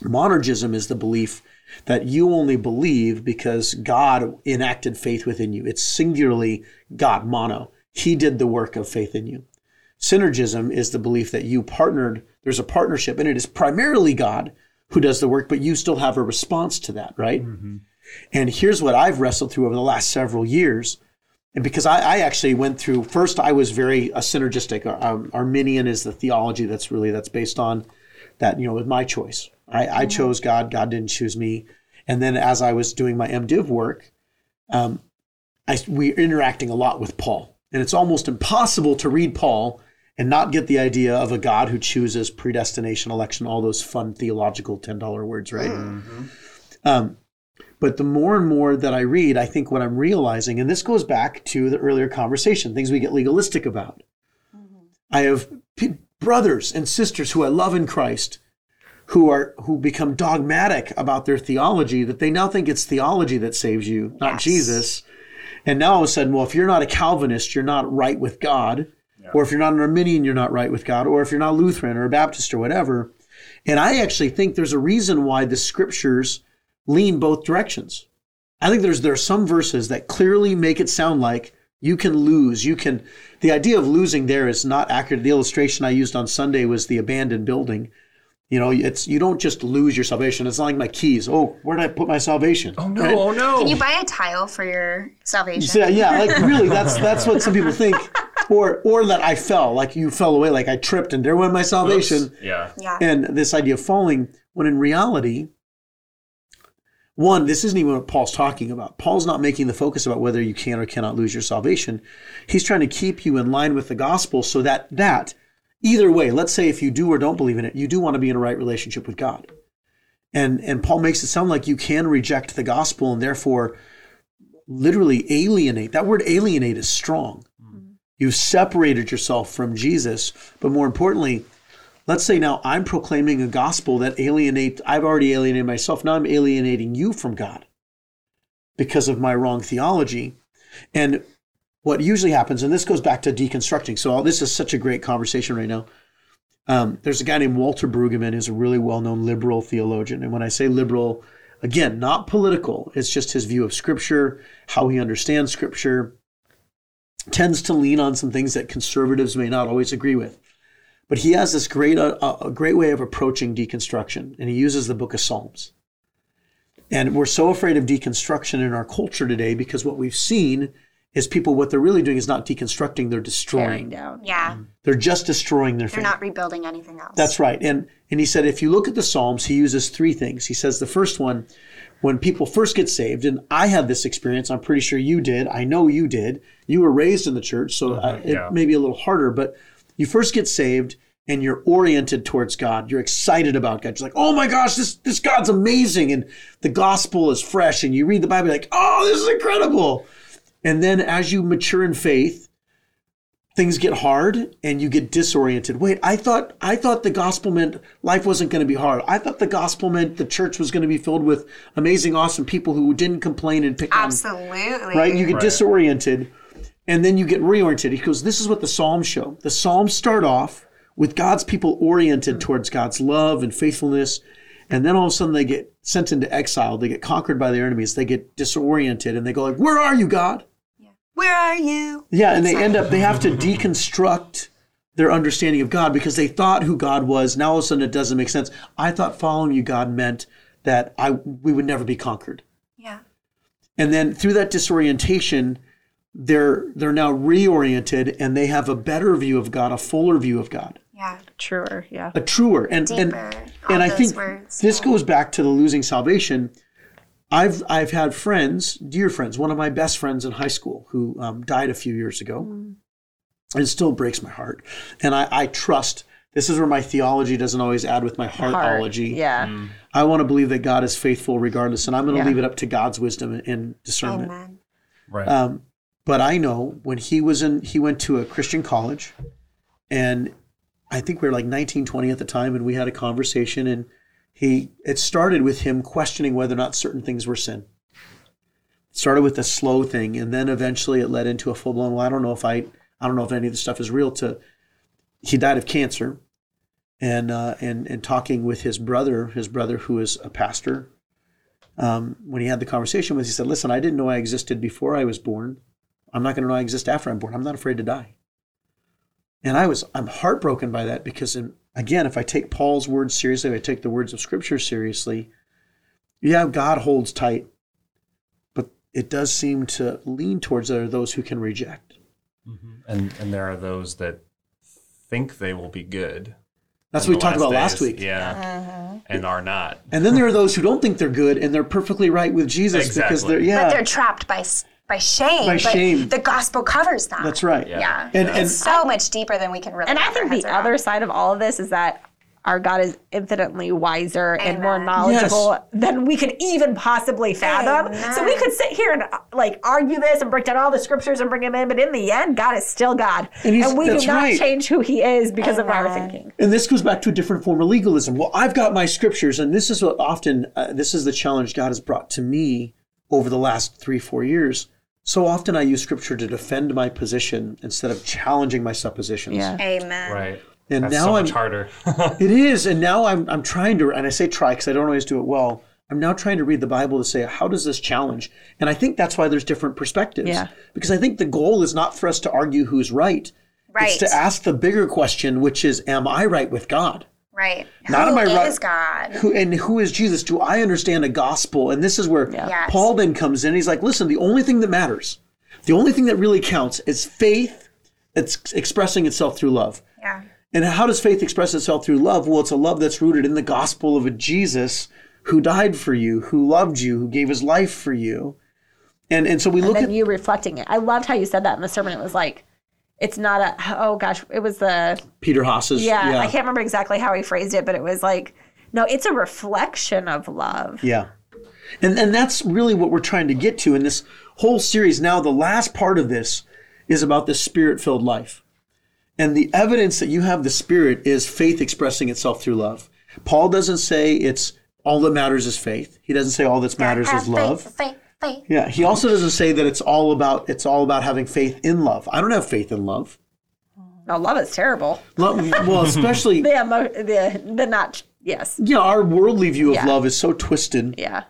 Monergism is the belief that you only believe because God enacted faith within you. It's singularly God, mono. He did the work of faith in you. Synergism is the belief that you partnered, there's a partnership, and it is primarily God who does the work, but you still have a response to that, right? And here's what I've wrestled through over the last several years. And because I, I actually went through, first, I was very a synergistic. Um, Arminian is the theology that's really, that's based on that, you know, with my choice. I, I chose God, God didn't choose me. And then as I was doing my MDiv work, um, I, we're interacting a lot with Paul. And it's almost impossible to read Paul and not get the idea of a God who chooses predestination, election, all those fun theological $10 words, right? Um, but the more and more that I read, I think what I'm realizing, and this goes back to the earlier conversation, things we get legalistic about. I have p- brothers and sisters who I love in Christ who are who become dogmatic about their theology that they now think it's theology that saves you, not Yes. Jesus. And now all of a sudden, well, if you're not a Calvinist, you're not right with God. Or if you're not an Arminian, you're not right with God. Or if you're not Lutheran or a Baptist or whatever. And I actually think there's a reason why the scriptures lean both directions. I think there's there are some verses that clearly make it sound like you can lose. You can the idea of losing there is not accurate. The illustration I used on Sunday was the abandoned building. You know, it's you don't just lose your salvation. It's not like my keys. Oh, where did I put my salvation? Oh no! Right? Oh no! Can you buy a tile for your salvation? Yeah, yeah, like really, that's that's what some people think, or or that I fell, like you fell away, like I tripped and there went my salvation. Yeah. yeah. And this idea of falling, when in reality, one, this isn't even what Paul's talking about. Paul's not making the focus about whether you can or cannot lose your salvation. He's trying to keep you in line with the gospel so that that either way, let's say if you do or don't believe in it, you do want to be in a right relationship with God. And and Paul makes it sound like you can reject the gospel and therefore literally alienate. That word alienate is strong. You've separated yourself from Jesus, but more importantly, let's say now I'm proclaiming a gospel that alienate I've already alienated myself. Now I'm alienating you from God because of my wrong theology. And what usually happens, and this goes back to deconstructing. So this is such a great conversation right now. Um, there's a guy named Walter Brueggemann who's a really well-known liberal theologian. And when I say liberal, again, not political, it's just his view of scripture, how he understands scripture, tends to lean on some things that conservatives may not always agree with. But he has this great, uh, a great way of approaching deconstruction, and he uses the book of Psalms. And we're so afraid of deconstruction in our culture today because what we've seen is people, what they're really doing is not deconstructing, they're Tearing destroying. down. yeah. They're just destroying their faith. They're not rebuilding anything else. That's right. And and he said if you look at the Psalms, he uses three things. He says the first one, when people first get saved, and I had this experience, I'm pretty sure you did. I know you did. You were raised in the church, so uh, it yeah. may be a little harder, but you first get saved and you're oriented towards God. You're excited about God. You're like, oh my gosh, this this God's amazing, and the gospel is fresh, and you read the Bible, you're like, oh, this is incredible. And then as you mature in faith, things get hard and you get disoriented. Wait, I thought I thought the gospel meant life wasn't going to be hard. I thought the gospel meant the church was going to be filled with amazing, awesome people who didn't complain and pick on. Absolutely. Right? You get Right. disoriented, and then you get reoriented. He goes, "This is what the Psalms show. The Psalms start off with God's people oriented towards God's love and faithfulness." And then all of a sudden they get sent into exile. They get conquered by their enemies. They get disoriented and they go like, "Where are you, God?" Where are you? Yeah, and they end up they have to deconstruct their understanding of God because they thought who God was. Now all of a sudden it doesn't make sense. I thought following you, God, meant that I we would never be conquered. Yeah. And then through that disorientation, they're they're now reoriented and they have a better view of God, a fuller view of God, Yeah. Truer, yeah. a truer and and Deeper. All and I think words. this goes back to the losing salvation. I've I've had friends, dear friends, one of my best friends in high school who um, died a few years ago, and it still breaks my heart. And I, I trust this is where my theology doesn't always add with my heartology. Yeah. I want to believe that God is faithful regardless, and I'm going to Yeah. leave it up to God's wisdom and discernment. Amen. Right. Um, but I know when he was in, he went to a Christian college, and I think we were like 19, 20 at the time, and we had a conversation, and he it started with him questioning whether or not certain things were sin. It started with a slow thing, and then eventually it led into a full blown. Well, I don't know if I, I don't know if any of this stuff is real. To he died of cancer, and uh, and and talking with his brother, his brother who is a pastor. Um, when he had the conversation with, he said, "Listen, I didn't know I existed before I was born. I'm not going to know I exist after I'm born. I'm not afraid to die." And I was, I'm heartbroken by that because, in, again, if I take Paul's words seriously, if I take the words of Scripture seriously, yeah, God holds tight, but it does seem to lean towards there are those who can reject. Mm-hmm. And and there are those that think they will be good. That's what we the talked about last week. Yeah. Uh-huh. And are not. And then there are those who don't think they're good and they're perfectly right with Jesus because they're yeah. But they're trapped by s- by shame. By but shame. The gospel covers that. that's right. Yeah. And and it's so much deeper than we can really. And I think the around. other side of all of this is that our God is infinitely wiser and more Amen. knowledgeable than we could even possibly fathom. So we could sit here and uh, like argue this and break down all the scriptures and bring him in, but in the end, God is still God, And he's- we do not right. change who He is because of our thinking. And this goes back to a different form of legalism. Well, I've got my scriptures, and this is what often, uh, this is the challenge God has brought to me over the last three, four years. So often I use scripture to defend my position instead of challenging my suppositions. Yeah. Amen. Right. And That's now so I'm, much harder. it is, and now I'm, I'm trying to, and I say try because I don't always do it well. I'm now trying to read the Bible to say, how does this challenge? And I think that's why there's different perspectives. Yeah. Because I think the goal is not for us to argue who's right. It's Right. to ask the bigger question, which is, am I right with God? Right. Not Who am I right- is God? who and who is Jesus? Do I understand a gospel? And this is where Yes. Paul then comes in. He's like, listen, the only thing that matters, the only thing that really counts is faith. It's expressing itself through love. Yeah. And how does faith express itself through love? Well, it's a love that's rooted in the gospel of a Jesus who died for you, who loved you, who gave his life for you. And and so we look and at you reflecting it. I loved how you said that in the sermon. It was like, it's not a, oh gosh, it was the, Peter Haas's. yeah, I can't remember exactly how he phrased it, but it was like, no, it's a reflection of love. Yeah. And and that's really what we're trying to get to in this whole series. Now the last part of this is about the spirit-filled life. And the evidence that you have the spirit is faith expressing itself through love. Paul doesn't say it's all that matters is faith. He doesn't say all that matters is love. Faith, faith, faith. Yeah, he also doesn't say that it's all about it's all about having faith in love. I don't have faith in love. No, love is terrible. Love well, especially The, emo- the, the not, yes. yeah, our worldly view of Yeah. love is so twisted. Yeah.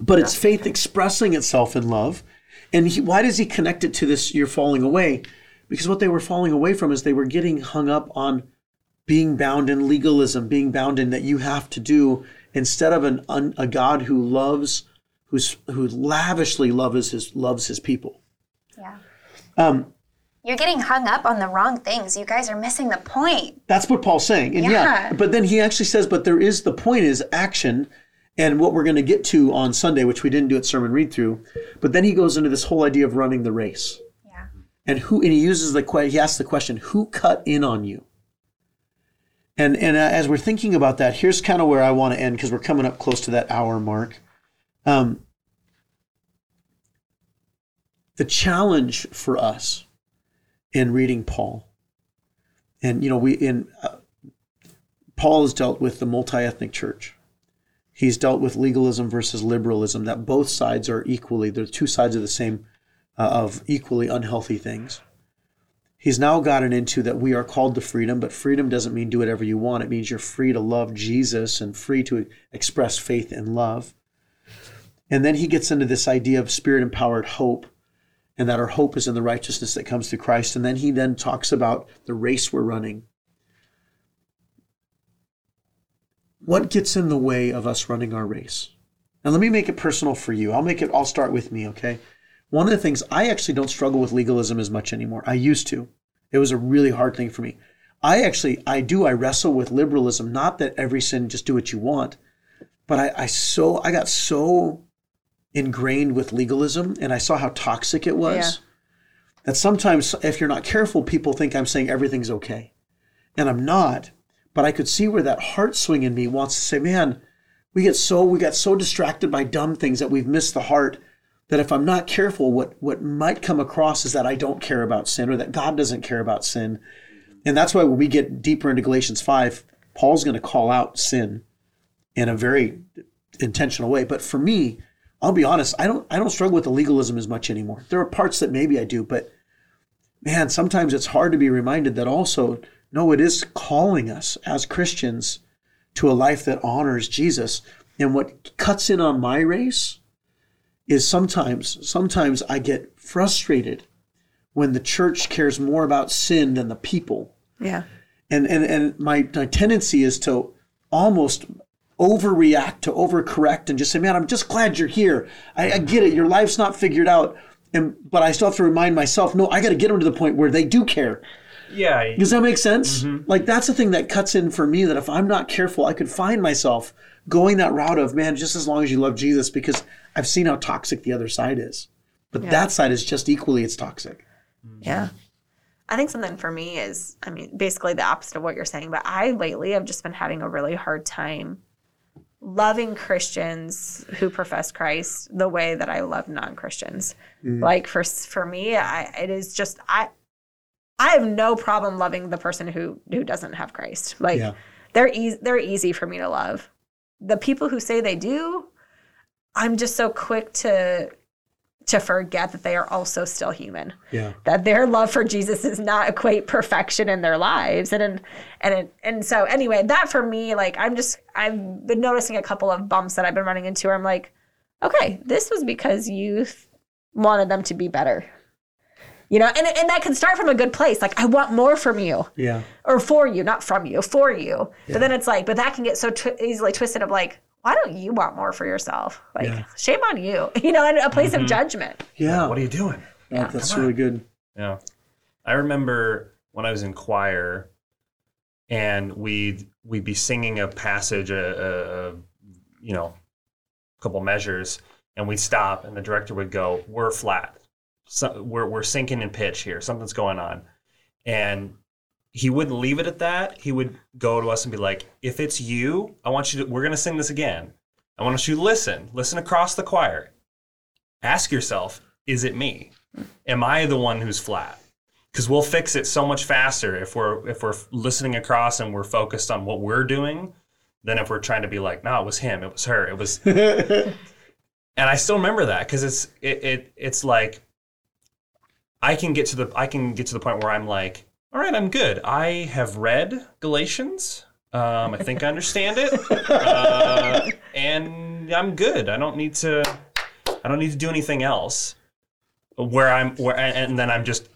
but it's faith expressing itself in love. And he, why does he connect it to this you're falling away? Because what they were falling away from is they were getting hung up on being bound in legalism, being bound in that you have to do instead of an un, a God who loves, who's who lavishly loves his loves his people. Yeah. Um, You're getting hung up on the wrong things. You guys are missing the point. That's what Paul's saying. And yeah. Yeah. but then he actually says, but there is the point is action. And what we're going to get to on Sunday, which we didn't do at sermon read through, but then he goes into this whole idea of running the race. Yeah. And who and he uses the he asks the question, who cut in on you? And and uh, as we're thinking about that, here's kind of where I want to end because we're coming up close to that hour mark. Um, the challenge for us in reading Paul, and you know we in uh, Paul has dealt with the multi-ethnic church. He's dealt with legalism versus liberalism. That both sides are equally they're two sides of the same uh, of equally unhealthy things. He's now gotten into that we are called to freedom, but freedom doesn't mean do whatever you want. It means you're free to love Jesus and free to express faith and love. And then he gets into this idea of spirit empowered hope and that our hope is in the righteousness that comes through Christ. And then he then talks about the race we're running. What gets in the way of us running our race? And let me make it personal for you. I'll make it, I'll start with me, okay? One of the things, I actually don't struggle with legalism as much anymore. I used to. It was a really hard thing for me. I actually, I do, I wrestle with liberalism. Not that every sin, just do what you want, but I, I so, I got so ingrained with legalism and I saw how toxic it was Yeah. that sometimes if you're not careful, people think I'm saying everything's okay. And I'm not. But I could see where that heart swing in me wants to say, man, we get so we got so distracted by dumb things that we've missed the heart that if I'm not careful, what what might come across is that I don't care about sin or that God doesn't care about sin. And that's why when we get deeper into Galatians 5, Paul's going to call out sin in a very intentional way. But for me, I'll be honest, I don't I don't struggle with the legalism as much anymore. There are parts that maybe I do, but man, sometimes it's hard to be reminded that also No, it is calling us as Christians to a life that honors Jesus. And what cuts in on my race is sometimes, sometimes I get frustrated when the church cares more about sin than the people. Yeah. And and, and my, my tendency is to almost overreact, to overcorrect, and just say, "Man, I'm just glad you're here. I, I get it. Your life's not figured out." And but I still have to remind myself, no, I got to get them to the point where they do care. Yeah. Does that make sense? Mm-hmm. Like that's the thing that cuts in for me. That if I'm not careful, I could find myself going that route of man, just as long as you love Jesus, because I've seen how toxic the other side is. But that side is just equally as toxic. Mm-hmm. Yeah. I think something for me is, I mean, basically the opposite of what you're saying, but I lately have just been having a really hard time loving Christians who profess Christ the way that I love non-Christians. Mm. Like for for me, I it is just I I have no problem loving the person who who doesn't have Christ. Like Yeah. they're easy they're easy for me to love. The people who say they do, I'm just so quick to to forget that they are also still human Yeah. that their love for Jesus does not equate perfection in their lives. And and and, and so anyway, that for me, like I'm just I've been noticing a couple of bumps that I've been running into where I'm like, okay, this was because you wanted them to be better. You know, and and that can start from a good place. Like I want more from you Yeah. or for you, not from you, for you. But then it's like, but that can get so twi- easily twisted of like, why don't you want more for yourself? Like, Yeah. shame on you. You know, in a place of mm-hmm. judgment. Yeah. What are you doing? Oh, that's really good. Yeah. I remember when I was in choir and we'd we'd be singing a passage, a, a, a you know, a couple measures, and we'd stop and the director would go, We're flat. So we're we're sinking in pitch here. Something's going on. And he wouldn't leave it at that. He would go to us and be like, if it's you, I want you to we're gonna sing this again. I want you to listen. Listen across the choir. Ask yourself, is it me? am I the one who's flat? Because we'll fix it so much faster if we're if we're listening across and we're focused on what we're doing, than if we're trying to be like, no, it was him, it was her, it was. and I still remember that because it's it, it it's like I can get to the I can get to the point where I'm like, all right, I'm good. I have read Galatians. Um, I think I understand it, uh, and I'm good. I don't need to. I don't need to do anything else where I'm where and then I'm just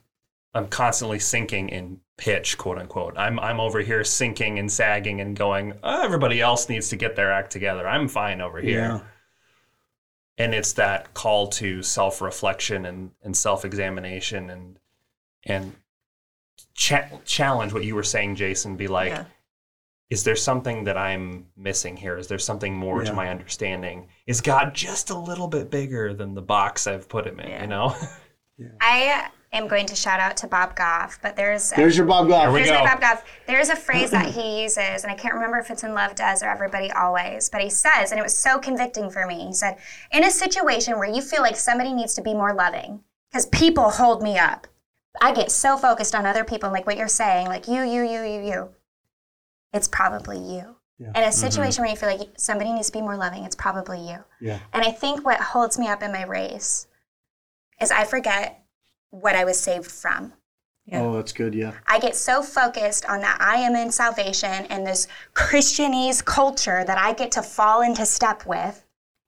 I'm constantly sinking in pitch, quote unquote. I'm I'm over here sinking and sagging and going, oh, everybody else needs to get their act together. I'm fine over here. Yeah. And it's that call to self-reflection and, and self-examination and and cha- challenge what you were saying, Jason. Be like, Yeah. is there something that I'm missing here? Is there something more Yeah. to my understanding? Is God just a little bit bigger than the box I've put him in? Yeah. You know? I am going to shout out to Bob Goff, but there's There's your Bob Goff. There we go. my Bob Goff. There's a phrase that he uses, and I can't remember if it's in Love Does or Everybody Always, but he says, and it was so convicting for me. He said, In a situation where you feel like somebody needs to be more loving, because people hold me up, I get so focused on other people, like what you're saying, like you, you, you, you, you. It's probably you. Yeah. In a mm-hmm. situation where you feel like somebody needs to be more loving, it's probably you. Yeah. And I think what holds me up in my race is I forget what I was saved from. Yeah. Oh, that's good. Yeah. I get so focused on that I am in salvation and this Christianese culture that I get to fall into step with,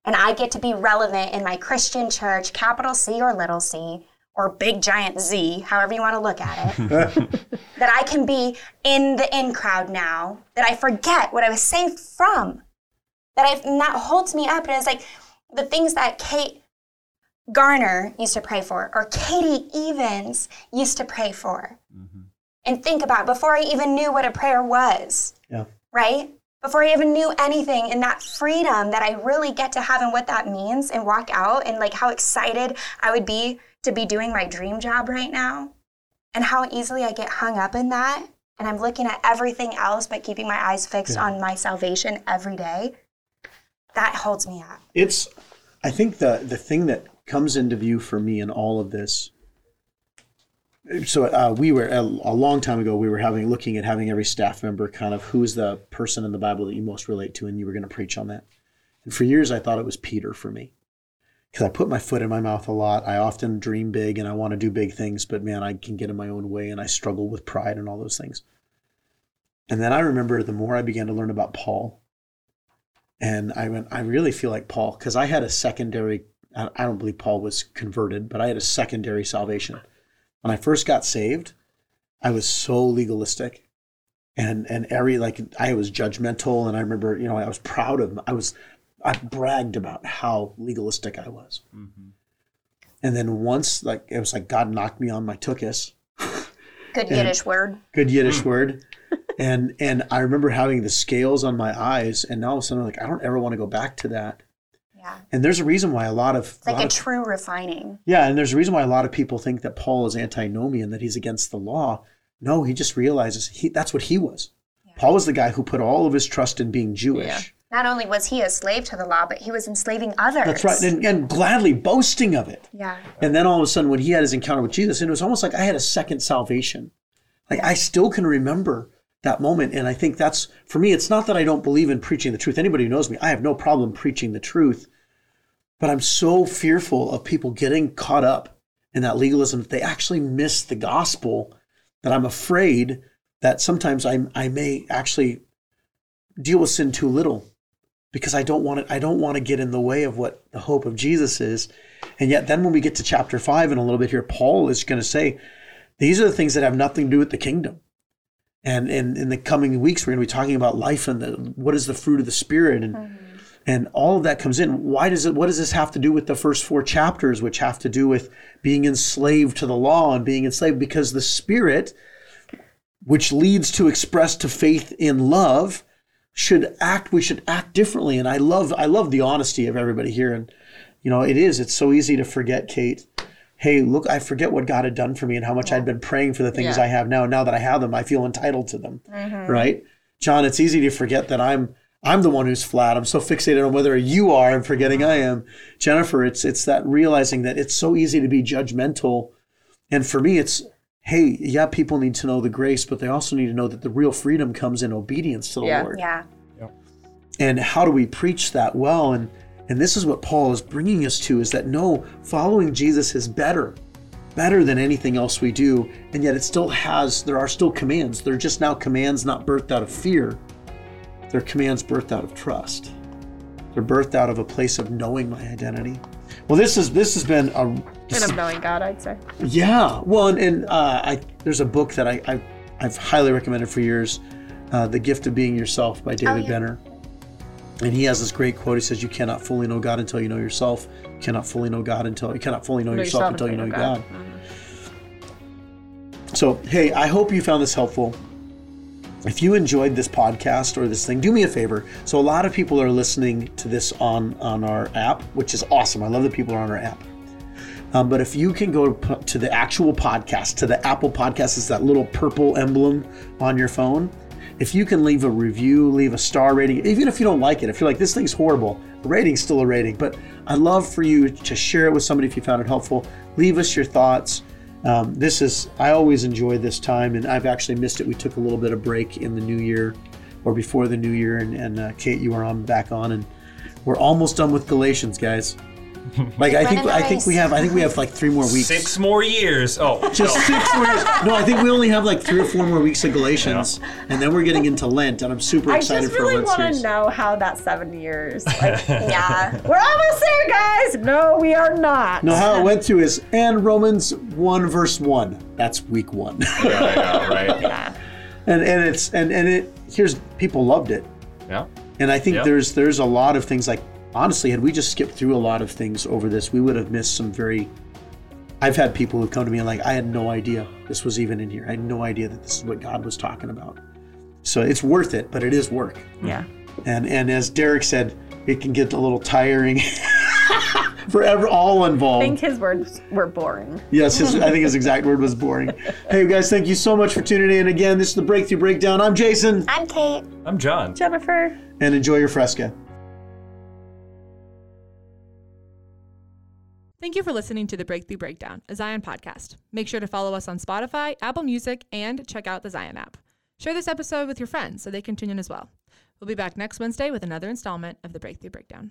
and I get to be relevant in my Christian church, capital C or little c, or big giant Z, however you want to look at it, that I can be in the in crowd now, that I forget what I was saved from. That I and that holds me up. And it's like the things that Kate Garner used to pray for, or Katie Evans used to pray for. mm-hmm. And think about before I even knew what a prayer was, Yeah. right? Before I even knew anything, and that freedom that I really get to have and what that means, and walk out, and like how excited I would be to be doing my dream job right now, and how easily I get hung up in that. And I'm looking at everything else but keeping my eyes fixed Yeah. on my salvation every day. That holds me up. It's, I think the the thing that comes into view for me in all of this. So uh, we were a, a long time ago. We were having looking at having every staff member kind of who's the person in the Bible that you most relate to, and you were going to preach on that. And for years, I thought it was Peter for me because I put my foot in my mouth a lot. I often dream big and I want to do big things, but man, I can get in my own way and I struggle with pride and all those things. And then I remember the more I began to learn about Paul, and I went, I really feel like Paul because I had a secondary. I don't believe Paul was converted, but I had a secondary salvation. When I first got saved, I was so legalistic, and and every like I was judgmental, and I remember you know I was proud of I was I bragged about how legalistic I was. Mm-hmm. And then once like it was like God knocked me on my tuchus, Good Yiddish word. good Yiddish mm. word. And and I remember having the scales on my eyes, and now all of a sudden I'm like, I don't ever want to go back to that. Yeah. And there's a reason why a lot of, It's like lot a of- true refining. yeah, and there's a reason why a lot of people think that Paul is antinomian, that he's against the law. No, he just realizes he that's what he was. Paul was the guy who put all of his trust in being Jewish. Yeah. Not only was he a slave to the law, but he was enslaving others. That's right, and, and gladly boasting of it. yeah. And then all of a sudden, when he had his encounter with Jesus, and it was almost like I had a second salvation. Like I still can remember that moment. And I think that's, for me, it's not that I don't believe in preaching the truth. Anybody who knows me, I have no problem preaching the truth. But I'm so fearful of people getting caught up in that legalism that they actually miss the gospel that I'm afraid that sometimes I, I may actually deal with sin too little because I don't want to, I don't want to get in the way of what the hope of Jesus is. And yet then when we get to chapter five in a little bit here, Paul is going to say, these are the things that have nothing to do with the kingdom. And, and in the coming weeks, we're going to be talking about life and the, what is the fruit of the spirit and, mm-hmm. and all of that comes in. Why does it, what does this have to do with the first four chapters, which have to do with being enslaved to the law and being enslaved? Because the spirit, which leads to express to faith in love, should act we should act differently. And i love i love the honesty of everybody here. And you know it is it's so easy to forget kate hey look i forget what god had done for me and how much i'd been praying for the things Yeah. i have now. Now that i have them i feel entitled to them mm-hmm. right? John it's easy to forget that i'm i'm the one who's flat. I'm so fixated on whether you are and forgetting i am. Jennifer it's it's that realizing that it's so easy to be judgmental. And for me it's hey yeah people need to know the grace but they also need to know that the real freedom comes in obedience to the Yeah. lord. Yeah. and how do we preach that well? And and this is what paul is bringing us to is that no following jesus is better better than anything else we do. And yet it still has there are still commands. They're just now commands not birthed out of fear. They're commands birthed out of trust. They're birthed out of a place of knowing my identity well this is this has been a of knowing God, I'd say. yeah. Well, and, and uh, I, there's a book that I, I, I've highly recommended for years, uh, The Gift of Being Yourself by David yeah. Benner. And he has this great quote. He says, You cannot fully know God until you know yourself. You cannot fully know God until you cannot fully know, Know yourself, yourself until you know until you know God. So, hey, I hope you found this helpful. If you enjoyed this podcast or this thing, do me a favor. So, a lot of people are listening to this on on our app, which is awesome. I love that people are on our app. Um, but if you can go to the actual podcast, to the Apple Podcast, it's that little purple emblem on your phone. If you can leave a review, leave a star rating, even if you don't like it, if you're like, this thing's horrible, a rating's still a rating. But I'd love for you to share it with somebody if you found it helpful. Leave us your thoughts. Um, this is, I always enjoy this time, and I've actually missed it. We took a little bit of break in the new year or before the new year, and, and uh, Kate, you were on back on, and we're almost done with Galatians, guys. Like I think I think we have I think we have like three more weeks. Six more years. Oh, Just no. six more. No, I think we only have like three or four more weeks of Galatians, and then we're getting into Lent, and I'm super excited for. I just really want to know how that seven years. Like, Yeah. we're almost there, guys. No, we are not. No, how it went through is and Romans one verse one. That's week one, yeah, yeah, right. Yeah. and and it's and and it here's people loved it, Yeah. and I think Yep. there's there's a lot of things like honestly, had we just skipped through a lot of things over this, we would have missed some very. I've had people who come to me and like, I had no idea this was even in here. I had no idea that this is what God was talking about. So it's worth it, but it is work. Yeah. And and as Derek said, it can get a little tiring for ever, all involved. I think his words were boring. Yes, his, I think his exact word was boring. Hey guys, thank you so much for tuning in. Again, this is the Breakthrough Breakdown. I'm Jason, I'm Kate. I'm John. Jennifer. and enjoy your fresca. Thank you for listening to the Breakthrough Breakdown, a Zion podcast. Make sure to follow us on Spotify, Apple Music, and check out the Zion app. Share this episode with your friends so they can tune in as well. We'll be back next Wednesday with another installment of the Breakthrough Breakdown.